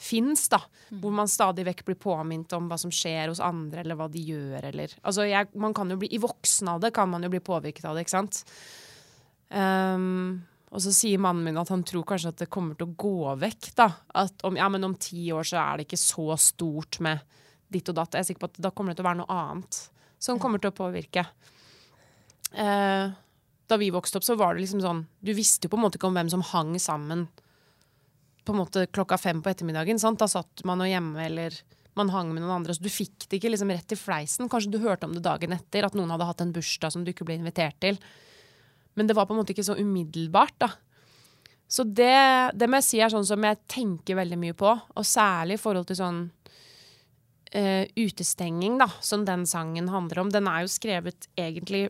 fins, da. Hvor man stadig vekk blir påminnet om hva som skjer hos andre, eller hva de gjør, eller Altså, jeg, man kan jo bli I voksen av det kan man jo bli påvirket av det, ikke sant? Um, og så sier mannen min at han tror kanskje at det kommer til å gå vekk, da. At om, ja, men om ti år så er det ikke så stort med ditt og datt. Jeg er sikker på at da kommer det til å være noe annet som kommer til å påvirke. Uh, da vi vokste opp, så var det liksom sånn Du visste jo på en måte ikke om hvem som hang sammen på en måte klokka fem på ettermiddagen. Sant? Da satt man jo hjemme, eller man hang med noen andre. Så du fikk det ikke liksom rett i fleisen. Kanskje du hørte om det dagen etter, at noen hadde hatt en bursdag som du ikke ble invitert til. Men det var på en måte ikke så umiddelbart, da. Så det, det må jeg si er sånn som jeg tenker veldig mye på, og særlig i forhold til sånn uh, utestenging, da, som den sangen handler om. Den er jo skrevet egentlig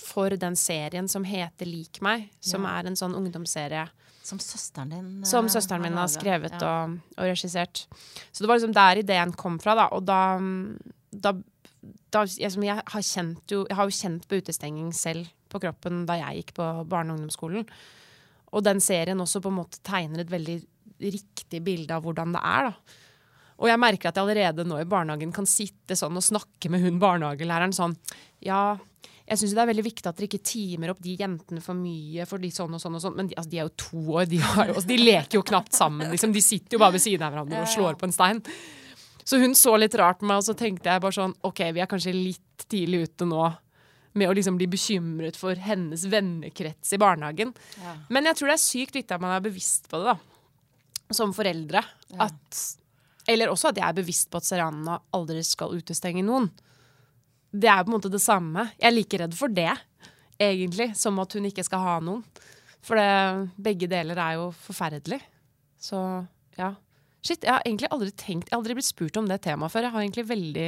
for den serien som heter Lik meg, som Ja. er en sånn ungdomsserie Som søsteren din eh, som søsteren min har skrevet Ja. og, og regissert. Så det var liksom der ideen kom fra, da. Og da, da, da jeg, jeg, har kjent jo, jeg har jo kjent på utestenging selv på kroppen da jeg gikk på barne- og ungdomsskolen. Og den serien også på en måte tegner et veldig riktig bilde av hvordan det er. da. Og jeg merker at jeg allerede nå i barnehagen kan sitte sånn og snakke med hun barnehagelæreren sånn Ja, jeg syns det er veldig viktig at dere ikke timer opp de jentene for mye, for de sånn og sånn og sånn. Men de, altså, de er jo to år, de, har altså, de leker jo knapt sammen, liksom. De sitter jo bare ved siden av hverandre og slår på en stein. Så hun så litt rart på meg, og så tenkte jeg bare sånn OK, vi er kanskje litt tidlig ute nå med å liksom bli bekymret for hennes vennekrets i barnehagen. Ja. Men jeg tror det er sykt viktig at man er bevisst på det, da. Som foreldre. Ja. At, eller også at jeg er bevisst på at Serana aldri skal utestenge noen. Det er på en måte det samme. Jeg er like redd for det, egentlig, som at hun ikke skal ha noen. For det, begge deler er jo forferdelig. Så ja. Shit, jeg har egentlig aldri tenkt Jeg har aldri blitt spurt om det temaet før. Jeg har egentlig veldig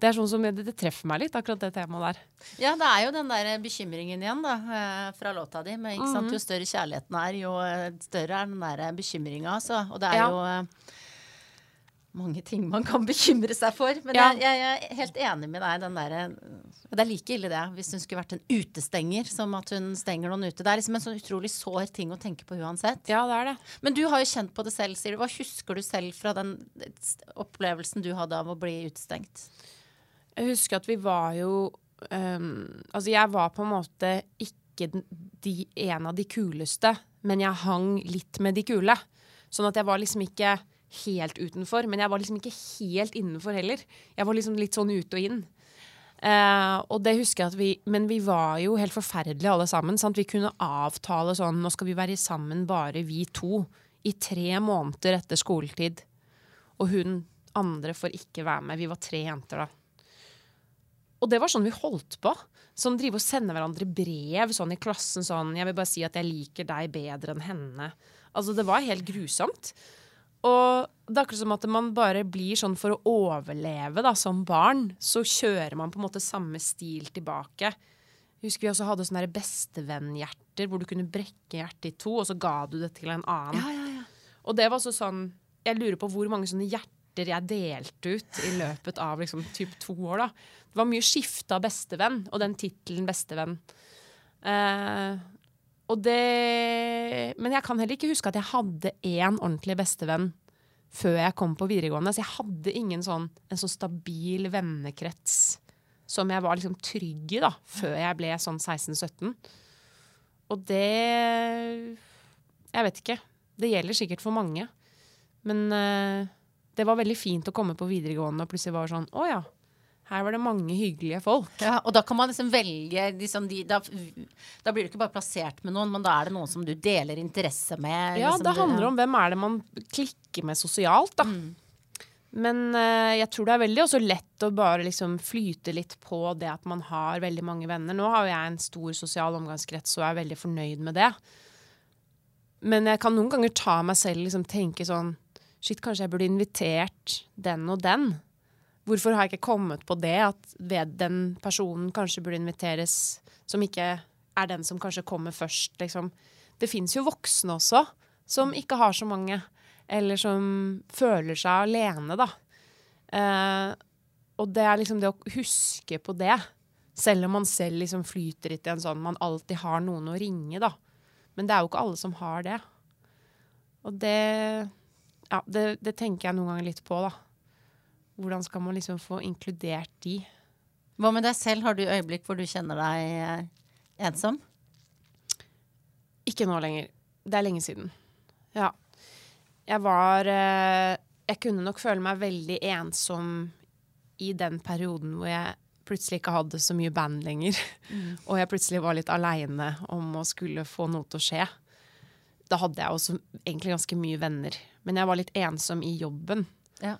Det er sånn som det, det treffer meg litt, akkurat det temaet der. Ja, det er jo den der bekymringen igjen, da, eh, fra låta di. Men sant? Mhm. Jo større kjærligheten er, jo eh, større er den der bekymringa, altså. Og det er Ja. jo eh, mange ting man kan bekymre seg for. Men Ja. jeg, jeg er helt enig med deg. Den der, det er like ille det hvis hun skulle vært en utestenger, som at hun stenger noen ute. Det er liksom en sånn utrolig sår ting å tenke på uansett. Ja, det er det. Men du har jo kjent på det selv, sier du. Hva husker du selv fra den opplevelsen du hadde av å bli utestengt? Jeg husker at vi var jo um, Altså, jeg var på en måte ikke de, en av de kuleste, men jeg hang litt med de kule. Sånn at jeg var liksom ikke helt utenfor, men jeg var liksom ikke helt innenfor heller. Jeg var liksom litt sånn ute og inn. Uh, og det husker jeg at vi Men vi var jo helt forferdelige alle sammen. Sant? Vi kunne avtale sånn Nå skal vi være sammen bare vi to i tre måneder etter skoletid. Og hun andre får ikke være med. Vi var tre jenter da. Og det var sånn vi holdt på. Sånn drive og sende hverandre brev sånn i klassen sånn 'Jeg vil bare si at jeg liker deg bedre enn henne'. Altså, det var helt grusomt. Og det er akkurat som at man bare blir sånn for å overleve da, som barn. Så kjører man på en måte samme stil tilbake. Jeg husker vi også hadde sånne bestevennhjerter hvor du kunne brekke hjertet i to, og så ga du det til en annen. Ja, ja, ja. Og det var også sånn Jeg lurer på hvor mange sånne hjerter jeg delte ut i løpet av liksom typ to år. da. Det var mye skifte av bestevenn, og den tittelen bestevenn. Eh, og det Men jeg kan heller ikke huske at jeg hadde én ordentlig bestevenn før jeg kom på videregående. Så jeg hadde ingen sånn, en sånn stabil vennekrets som jeg var liksom trygg i da, før jeg ble sånn 16-17. Og det Jeg vet ikke. Det gjelder sikkert for mange. Men uh, det var veldig fint å komme på videregående og plutselig var sånn Å ja. Her var det mange hyggelige folk. Ja, og da kan man liksom velge liksom de, da, da blir du ikke bare plassert med noen, men da er det noen som du deler interesse med. Ja, liksom, det handler om hvem er det man klikker med sosialt, da. Men uh, jeg tror det er veldig også lett å bare liksom flyte litt på det at man har veldig mange venner. Nå har jo jeg en stor sosial omgangskrets og er veldig fornøyd med det. Men jeg kan noen ganger ta meg selv liksom tenke sånn Shit, kanskje jeg burde invitert den og den. Hvorfor har jeg ikke kommet på det, at den personen kanskje burde inviteres, som ikke er den som kanskje kommer først, liksom. Det fins jo voksne også, som ikke har så mange, eller som føler seg alene, da. Eh, og det er liksom det å huske på det, selv om man selv liksom flyter litt i en sånn man alltid har noen å ringe, da. Men det er jo ikke alle som har det. Og det Ja, det, det tenker jeg noen ganger litt på, da. Hvordan skal man liksom få inkludert de? Hva med deg selv? Har du øyeblikk hvor du kjenner deg eh, ensom? Ikke nå lenger. Det er lenge siden. Ja. Jeg var eh, Jeg kunne nok føle meg veldig ensom i den perioden hvor jeg plutselig ikke hadde så mye band lenger. Og jeg plutselig var litt aleine om å skulle få noe til å skje. Da hadde jeg også egentlig ganske mye venner. Men jeg var litt ensom i jobben. Ja.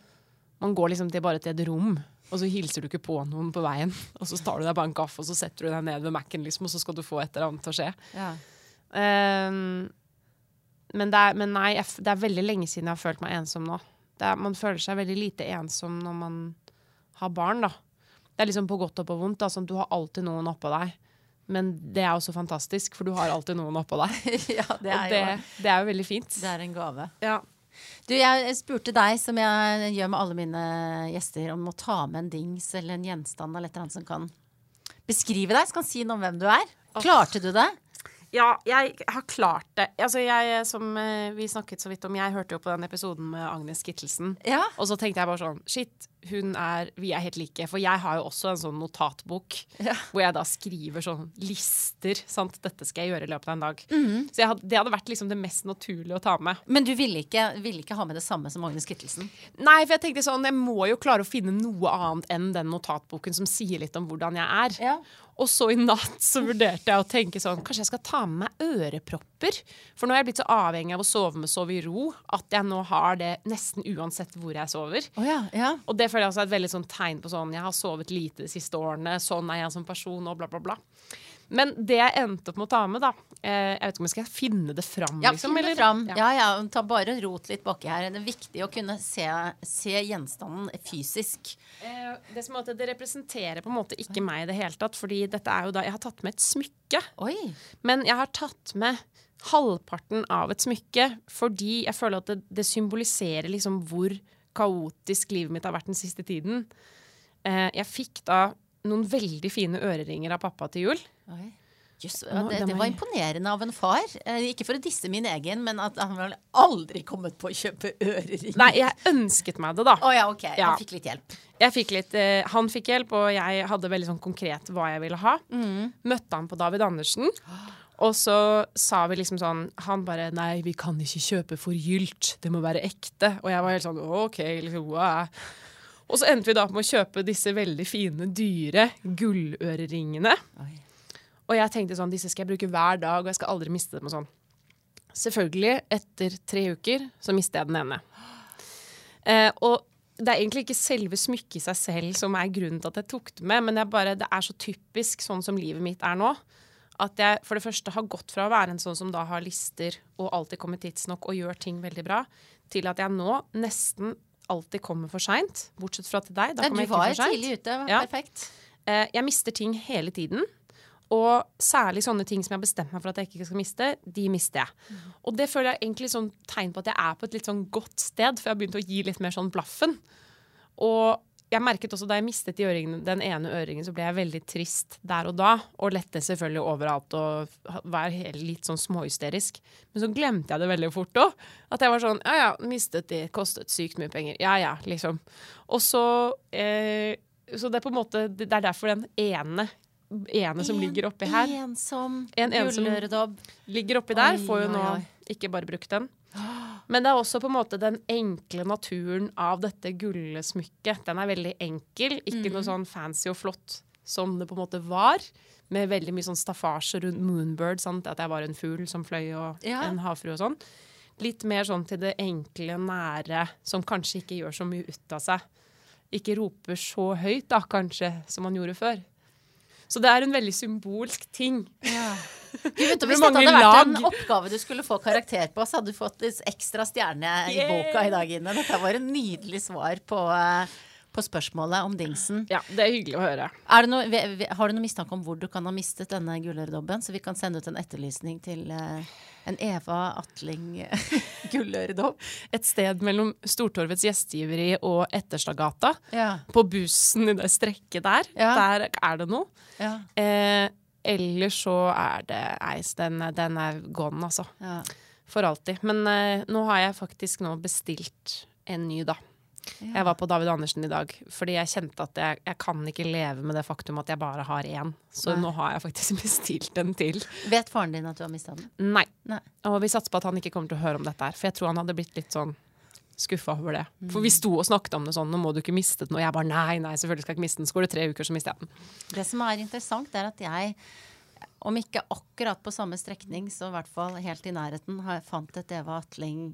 Man går liksom til bare til et rom, og så hilser du ikke på noen på veien. Og så tar du deg bare en kaffe, og så setter du deg ned ved Mac-en, liksom, og så skal du få et eller annet til å skje. Ja. Um, men, det er, men nei, jeg, det er veldig lenge siden jeg har følt meg ensom nå. Er, man føler seg veldig lite ensom når man har barn, da. Det er liksom på godt og på vondt. Da, sånn, du har alltid noen oppå deg. Men det er også fantastisk, for du har alltid noen oppå deg. ja, det og er det, jo det er jo veldig fint. det er en gave. Ja. Du, jeg spurte deg, som jeg gjør med alle mine gjester, om å ta med en dings eller en gjenstand eller et eller annet som kan beskrive deg, som kan si noe om hvem du er. Klarte du det? Ja, jeg har klart det. Altså, jeg, som eh, vi snakket så vidt om, jeg hørte jo på den episoden med Agnes Kittelsen. Ja. Og så tenkte jeg bare sånn Shit, hun er Vi er helt like. For jeg har jo også en sånn notatbok Ja. hvor jeg da skriver sånn lister. Sant? Dette skal jeg gjøre i løpet av en dag. Mhm. Så jeg hadde, det hadde vært liksom det mest naturlige å ta med. Men du ville ikke, ville ikke ha med det samme som Agnes Kittelsen? Nei, for jeg tenkte sånn Jeg må jo klare å finne noe annet enn den notatboken som sier litt om hvordan jeg er. Ja. Og så i natt så vurderte jeg å tenke sånn Kanskje jeg skal ta med meg ørepropper? For nå er jeg blitt så avhengig av å sove med sove i ro at jeg nå har det nesten uansett hvor jeg sover. Oh ja, ja. Og det føler jeg også er et veldig sånn tegn på sånn Jeg har sovet lite de siste årene, sånn er jeg som person, og bla, bla, bla. Men det jeg endte opp med å ta med, da eh, Jeg vet ikke om jeg skal finne det fram, Ja, liksom? finne det fram. Ja. Ja, ja, ta bare rot litt baki her. Det er viktig å kunne se, se gjenstanden fysisk. Eh, det som at det representerer på en måte ikke meg i det hele tatt, fordi dette er jo da Jeg har tatt med et smykke. Oi. Men jeg har tatt med halvparten av et smykke fordi jeg føler at det, det symboliserer liksom hvor kaotisk livet mitt har vært den siste tiden. Eh, jeg fikk da noen veldig fine øreringer av pappa til jul. Okay. Jøss, ja, det, det var imponerende av en far. Eh, ikke for å disse min egen, men at han vel aldri kommet på å kjøpe øreringer. Nei, jeg ønsket meg det, da. Oh, ja, ok. Ja. Han fikk litt hjelp. Jeg fikk litt, eh, han fikk hjelp, og jeg hadde veldig sånn konkret hva jeg ville ha. Møtte han på David Andersen. Og så sa vi liksom sånn Han bare 'Nei, vi kan ikke kjøpe forgylt. Det må være ekte.' Og jeg var helt sånn OK, liksom, wow. Og så endte vi da med å kjøpe disse veldig fine, dyre gulløreringene. Oi. Og jeg tenkte sånn, disse skal jeg bruke hver dag, og jeg skal aldri miste dem og sånn. Selvfølgelig, etter tre uker, så mistet jeg den ene. Eh, og det er egentlig ikke selve smykket i seg selv som er grunnen til at jeg tok det med, men bare, det er så typisk sånn som livet mitt er nå. At jeg for det første har gått fra å være en sånn som da har lister og alltid kommer tidsnok og gjør ting veldig bra, til at jeg nå nesten alltid kommer for seint. Bortsett fra til deg. Da kommer jeg ikke var Du var tidlig ute. Ja. Perfekt. Eh, jeg mister ting hele tiden. Og særlig sånne ting som jeg har bestemt meg for at jeg ikke skal miste, de mister jeg. Og det føler jeg egentlig sånn tegn på at jeg er på et litt sånn godt sted, for jeg har begynt å gi litt mer sånn blaffen. Og jeg merket også da jeg mistet de den ene øringen, så ble jeg veldig trist der og da. Og lette selvfølgelig overalt og var litt sånn småhysterisk. Men så glemte jeg det veldig fort òg. At jeg var sånn ja ja, mistet de, kostet sykt mye penger. Ja ja, liksom. Og så eh, Så det er på en måte Det er derfor den ene ene som ligger oppi her, Ensom En ensom- gulløredobb. ligger oppi der, får jo nå ikke bare brukt den. Men det er også på en måte den enkle naturen av dette gullsmykket. Den er veldig enkel, ikke Mm. noe sånn fancy og flott som det på en måte var. Med veldig mye sånn staffasje rundt Moonbird, sant? at jeg var en fugl som fløy og Ja. en havfrue og sånn. Litt mer sånn til det enkle, nære, som kanskje ikke gjør så mye ut av seg. Ikke roper så høyt, da, kanskje, som man gjorde før. Så det er en veldig symbolsk ting. Ja. Vet du, Det hvis dette hadde vært en oppgave du skulle få karakter på, så hadde du fått ekstra stjerne i Yay! boka i dag, Ine. Dette var en nydelig svar på, eh, på spørsmålet om dingsen. Ja, det er hyggelig å høre. Er det noe, har du noen mistanke om hvor du kan ha mistet denne gulløredobben, så vi kan sende ut en etterlysning til eh, en Eva Atling gulløredobb? et sted mellom Stortorvets gjestgiveri og Etterstadgata. Ja. På bussen i det strekket der. Ja. Der er det noe. Ja. Eh, ellers så er det Eis. den, den er gone, altså. ja. For alltid. Men uh, nå har jeg faktisk nå bestilt en ny, da. Jeg var på David Andersen i dag fordi jeg kjente at jeg, jeg kan ikke leve med det faktum at jeg bare har én. Så Nei. nå har jeg faktisk bestilt en til. Vet faren din at du har mista den? Nei. Nei. Og vi satser på at han ikke kommer til å høre om dette her, for jeg tror han hadde blitt litt sånn skuffa over det. For vi sto og snakket om det sånn, nå må du ikke miste den. Og jeg bare nei, nei, selvfølgelig skal jeg ikke miste den. Så går det tre uker, så mister jeg den. Det som er interessant, er at jeg, om ikke akkurat på samme strekning, så i hvert fall helt i nærheten, har fant et Eva Atling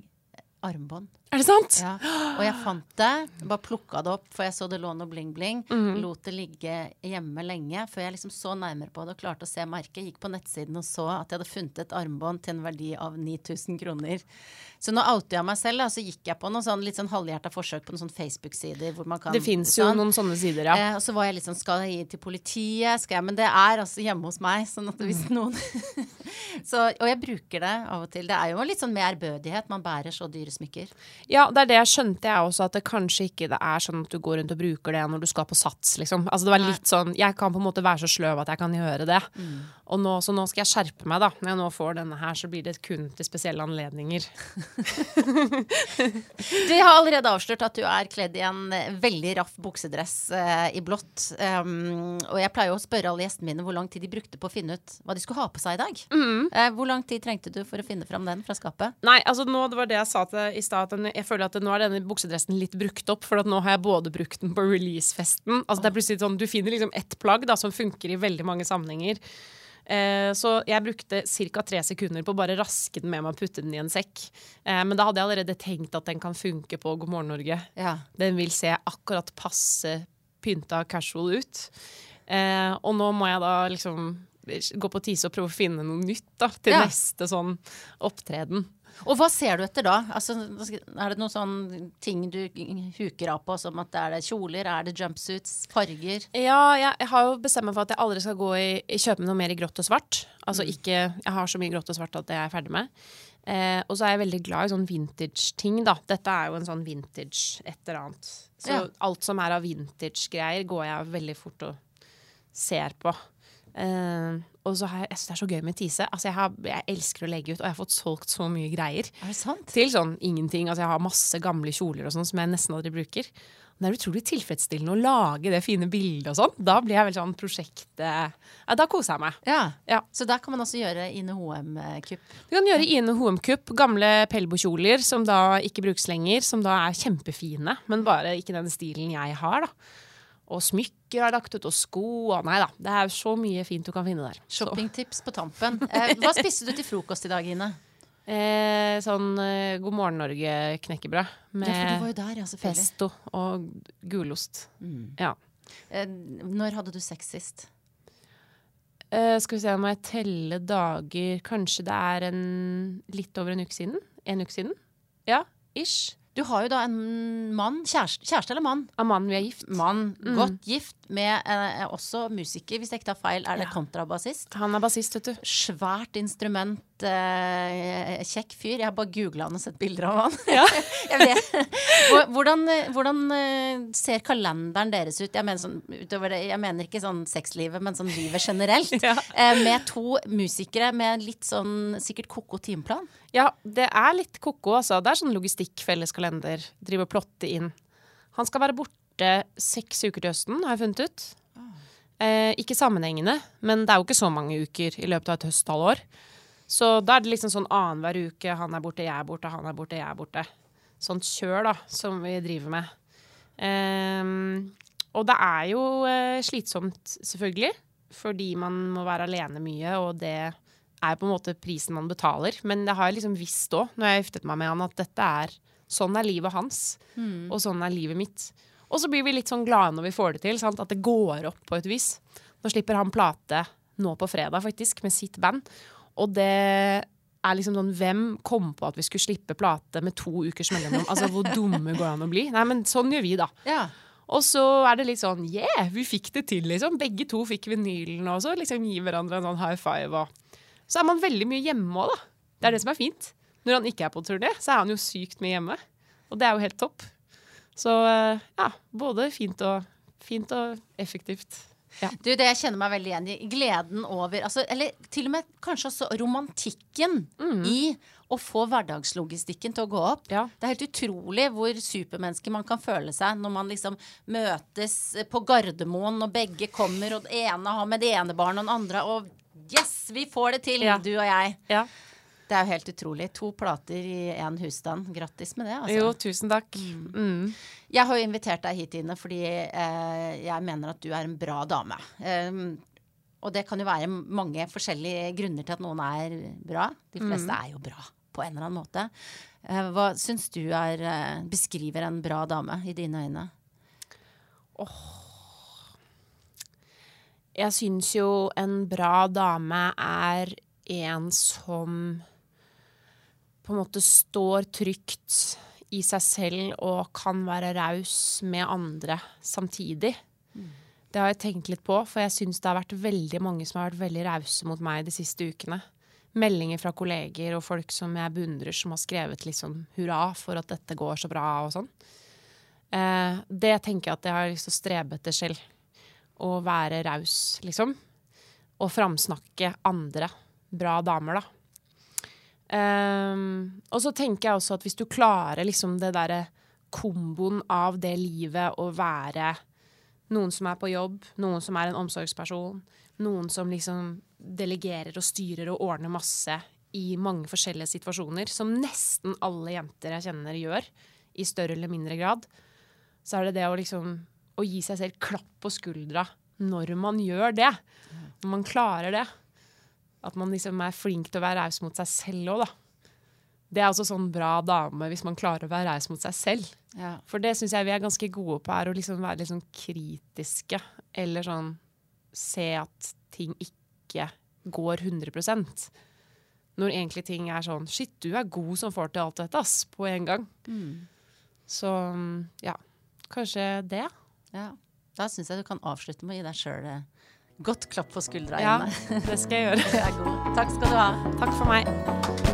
armbånd. Er det sant? Ja. Og jeg fant det, bare plukka det opp, for jeg så det lå noe bling-bling. Mhm. Lot det ligge hjemme lenge før jeg liksom så nærmere på det og klarte å se merket. Gikk på nettsiden og så at jeg hadde funnet et armbånd til en verdi av 9000 kroner. Så nå outer jeg meg selv, og så gikk jeg på noen sånn litt sånn halvhjerta forsøk på noen sånn Facebook-sider hvor man kan Det fins jo sånn. noen sånne sider, ja. Eh, og så var jeg litt sånn Skal jeg gi til politiet? Skal jeg? Men det er altså hjemme hos meg. Sånn at hvis noen så, Og jeg bruker det av og til. Det er jo litt sånn med ærbødighet. Man bærer så dyre smykker. Ja, det er det jeg skjønte jeg også, at det kanskje ikke det er sånn at du går rundt og bruker det når du skal på sats, liksom. Altså det var litt sånn Jeg kan på en måte være så sløv at jeg kan gjøre det. Og nå, så nå skal jeg skjerpe meg, da. Når jeg nå får denne her, så blir det kun til spesielle anledninger. Du har allerede avslørt at du er kledd i en eh, veldig raff buksedress eh, i blått. Um, og jeg pleier å spørre alle gjestene mine hvor lang tid de brukte på å finne ut hva de skulle ha på seg i dag. Eh, hvor lang tid trengte du for å finne fram den fra skapet? Nei, altså nå, det var det jeg sa til i stad. at Jeg føler at nå er denne buksedressen litt brukt opp. For at nå har jeg både brukt den på releasefesten Altså det er plutselig sånn, Du finner liksom ett plagg da, som funker i veldig mange sammenhenger. Eh, så jeg brukte ca. tre sekunder på å bare raske den med meg og putte den i en sekk. Eh, men da hadde jeg allerede tenkt at den kan funke på God morgen Norge. Ja. Den vil se akkurat passe pynta casual ut. Eh, og nå må jeg da liksom gå på tise og prøve å finne noe nytt da, til Ja. neste sånn opptreden. Og hva ser du etter da? Altså, er det noen sånne ting du huker av på, som at er det kjoler, er det jumpsuits, farger? Ja, jeg, jeg har jo bestemt meg for at jeg aldri skal gå i, kjøpe noe mer i grått og svart. Altså ikke, Jeg har så mye grått og svart at det er jeg ferdig med. Eh, og så er jeg veldig glad i sånn vintage-ting, da. Dette er jo en sånn vintage et eller annet. Så Ja. alt som er av vintage-greier, går jeg veldig fort og ser på. Eh, og så har jeg, jeg synes det er så gøy med Tise. Altså jeg, har, jeg elsker å legge ut, og jeg har fått solgt så mye greier. Er det sant? Til sånn ingenting. Altså jeg har masse gamle kjoler og sånn som jeg nesten aldri bruker. Det er utrolig tilfredsstillende å lage det fine bildet og sånn. Da blir jeg vel sånn prosjekt ja, Da koser jeg meg. Ja. Ja. Så der kan man også gjøre Ine Hoem-kupp. Du kan gjøre Ine Hoem-kupp, gamle Pelbo-kjoler som da ikke brukes lenger, som da er kjempefine, men bare ikke den stilen jeg har, da. Og smykker er lagt ut, og sko og Nei da. Det er så mye fint du kan finne der. Shoppingtips på tampen. Eh, hva spiste du til frokost i dag, Ine? eh, sånn eh, God morgen Norge-knekkebrød med der, ja, pesto og gulost. Ja. Eh, når hadde du sex sist? Eh, skal vi se, må jeg telle dager Kanskje det er en litt over en uke siden? En uke siden? Ja, ish. Du har jo da en mann, kjæreste, kjæreste eller mann? Av mannen vi er gift. Mann, godt gift, med eh, også musiker, hvis jeg ikke tar feil. Er det Ja. kontrabassist? Han er bassist, vet du. Svært instrument, eh, kjekk fyr. Jeg har bare googla han og sett bilder av han. Ja. jeg vet. Hvordan, hvordan eh, ser kalenderen deres ut? Jeg mener, sånn, det, jeg mener ikke sånn sexlivet, men sånn livet generelt. Ja. Uh, med to musikere med litt sånn sikkert ko-ko timeplan. Ja, det er litt ko-ko, altså. Det er sånn logistikk, felles kalender. Drive og plotte inn. Han skal være borte seks uker til høsten, har jeg funnet ut. Eh, ikke sammenhengende, men det er jo ikke så mange uker i løpet av et høsthalvår. Så da er det liksom sånn annenhver uke han er borte, jeg er borte, han er borte, jeg er borte. Sånt kjør, da, som vi driver med. Um, og det er jo uh, slitsomt, selvfølgelig, fordi man må være alene mye, og det er på en måte prisen man betaler. Men det har jeg liksom visst òg, når jeg giftet meg med han, at dette er sånn er livet hans. Og sånn er livet mitt. Og så blir vi litt sånn glade når vi får det til. Sant? At det går opp på et vis. Nå slipper han plate nå på fredag, faktisk, med sitt band. Og det er liksom sånn Hvem kom på at vi skulle slippe plate med to ukers mellomrom? Altså, hvor dumme går det an å bli? Nei, men sånn gjør vi, da. Ja. Og så er det litt sånn yeah, vi fikk det til, liksom. Begge to fikk vinylen, og så liksom gi hverandre en sånn high five. Og så er man veldig mye hjemme òg, da. Det er det som er fint. Når han ikke er på turné, så er han jo sykt mye hjemme. Og det er jo helt topp. Så eh, ja, både fint og, fint og effektivt. Ja. Du, det jeg kjenner meg veldig igjen i. Gleden over altså, Eller til og med kanskje også romantikken i å få hverdagslogistikken til å gå opp. Ja. Det er helt utrolig hvor supermenneske man kan føle seg når man liksom møtes på Gardermoen, og begge kommer, og den ene har med det ene barnet, og den andre Og yes, vi får det til, Ja. du og jeg. Ja. Det er jo helt utrolig. To plater i én husstand. Grattis med det, altså. Jo, tusen takk. Mm. Jeg har jo invitert deg hit, Ine, fordi eh, jeg mener at du er en bra dame. Um, og det kan jo være mange forskjellige grunner til at noen er bra. De fleste er jo bra på en eller annen måte. Eh, hva syns du er, eh, beskriver en bra dame i dine øyne? Jeg syns jo en bra dame er en som på en måte står trygt i seg selv og kan være raus med andre samtidig. Det har jeg tenkt litt på, for jeg syns det har vært veldig mange som har vært veldig rause mot meg de siste ukene. Meldinger fra kolleger og folk som jeg beundrer, som har skrevet liksom hurra for at dette går så bra og sånn. Eh, det tenker jeg at jeg har lyst til å strebe etter selv. Å være raus, liksom. Og framsnakke andre bra damer, da. Ehm, og så tenker jeg også at hvis du klarer liksom det derre komboen av det livet å være noen som er på jobb, noen som er en omsorgsperson, noen som liksom delegerer og styrer og ordner masse i mange forskjellige situasjoner, som nesten alle jenter jeg kjenner gjør, i større eller mindre grad, så er det det å liksom å gi seg selv klapp på skuldra når man gjør det. Når man klarer det. At man liksom er flink til å være raus mot seg selv òg, da. Det er også sånn bra dame hvis man klarer å være raus mot seg selv. Ja. For det syns jeg vi er ganske gode på, er å liksom være litt sånn kritiske. Eller sånn se at ting ikke går 100% Når egentlig ting er sånn Shit, du er god som får til alt dette, ass. På en gang. Så ja, kanskje det. ja. Da syns jeg du kan avslutte med å gi deg sjøl godt klapp på skuldra. Ja, det skal jeg gjøre. Takk skal du ha. Takk for meg.